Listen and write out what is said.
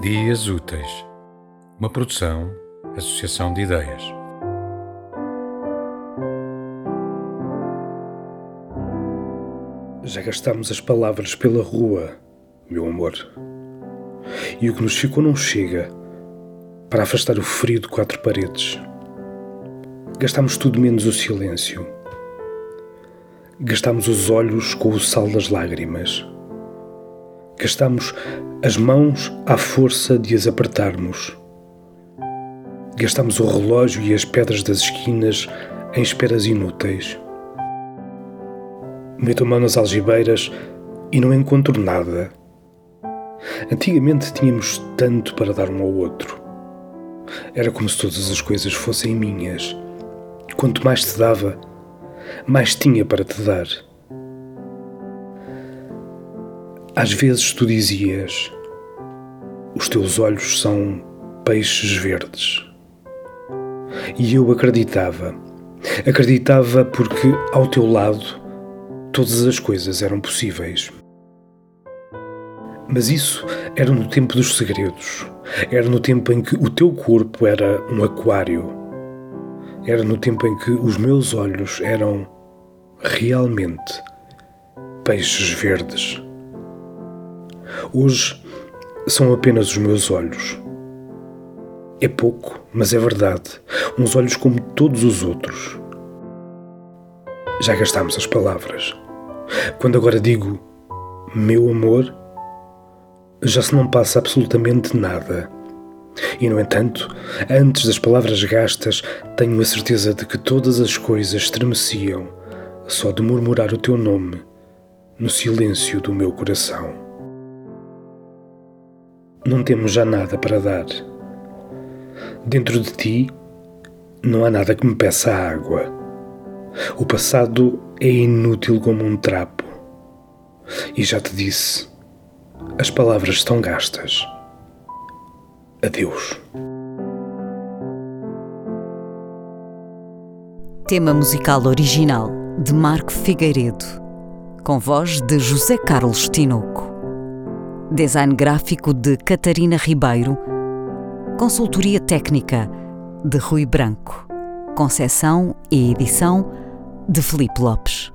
Dias Úteis, uma produção, associação de ideias. Já gastamos as palavras pela rua, meu amor. E o que nos ficou não chega para afastar o frio de quatro paredes. Gastamos tudo menos o silêncio. Gastamos os olhos com o sal das lágrimas. Gastamos as mãos à força de as apertarmos. Gastamos o relógio e as pedras das esquinas em esperas inúteis. Meto a mão nas algibeiras e não encontro nada. Antigamente tínhamos tanto para dar um ao outro. Era como se todas as coisas fossem minhas. Quanto mais te dava, mais tinha para te dar. Às vezes tu dizias: Os teus olhos são peixes verdes. E eu acreditava. Acreditava porque, ao teu lado, todas as coisas eram possíveis. Mas isso era no tempo dos segredos. Era no tempo em que o teu corpo era um aquário. Era no tempo em que os meus olhos eram realmente peixes verdes. Hoje são apenas os meus olhos. É pouco, mas é verdade. Uns olhos como todos os outros. Já gastamos as palavras. Quando agora digo meu amor, já se não passa absolutamente nada. E, no entanto, antes das palavras gastas, tenho a certeza de que todas as coisas estremeciam só de murmurar o teu nome no silêncio do meu coração não temos já nada para dar. Dentro de ti não há nada que me peça água. O passado é inútil como um trapo. E já te disse, as palavras estão gastas. Adeus. Tema musical original de Marco Figueiredo, com voz de José Carlos Tinoco. Design gráfico de Catarina Ribeiro. Consultoria técnica de Rui Branco. Concessão e edição de Felipe Lopes.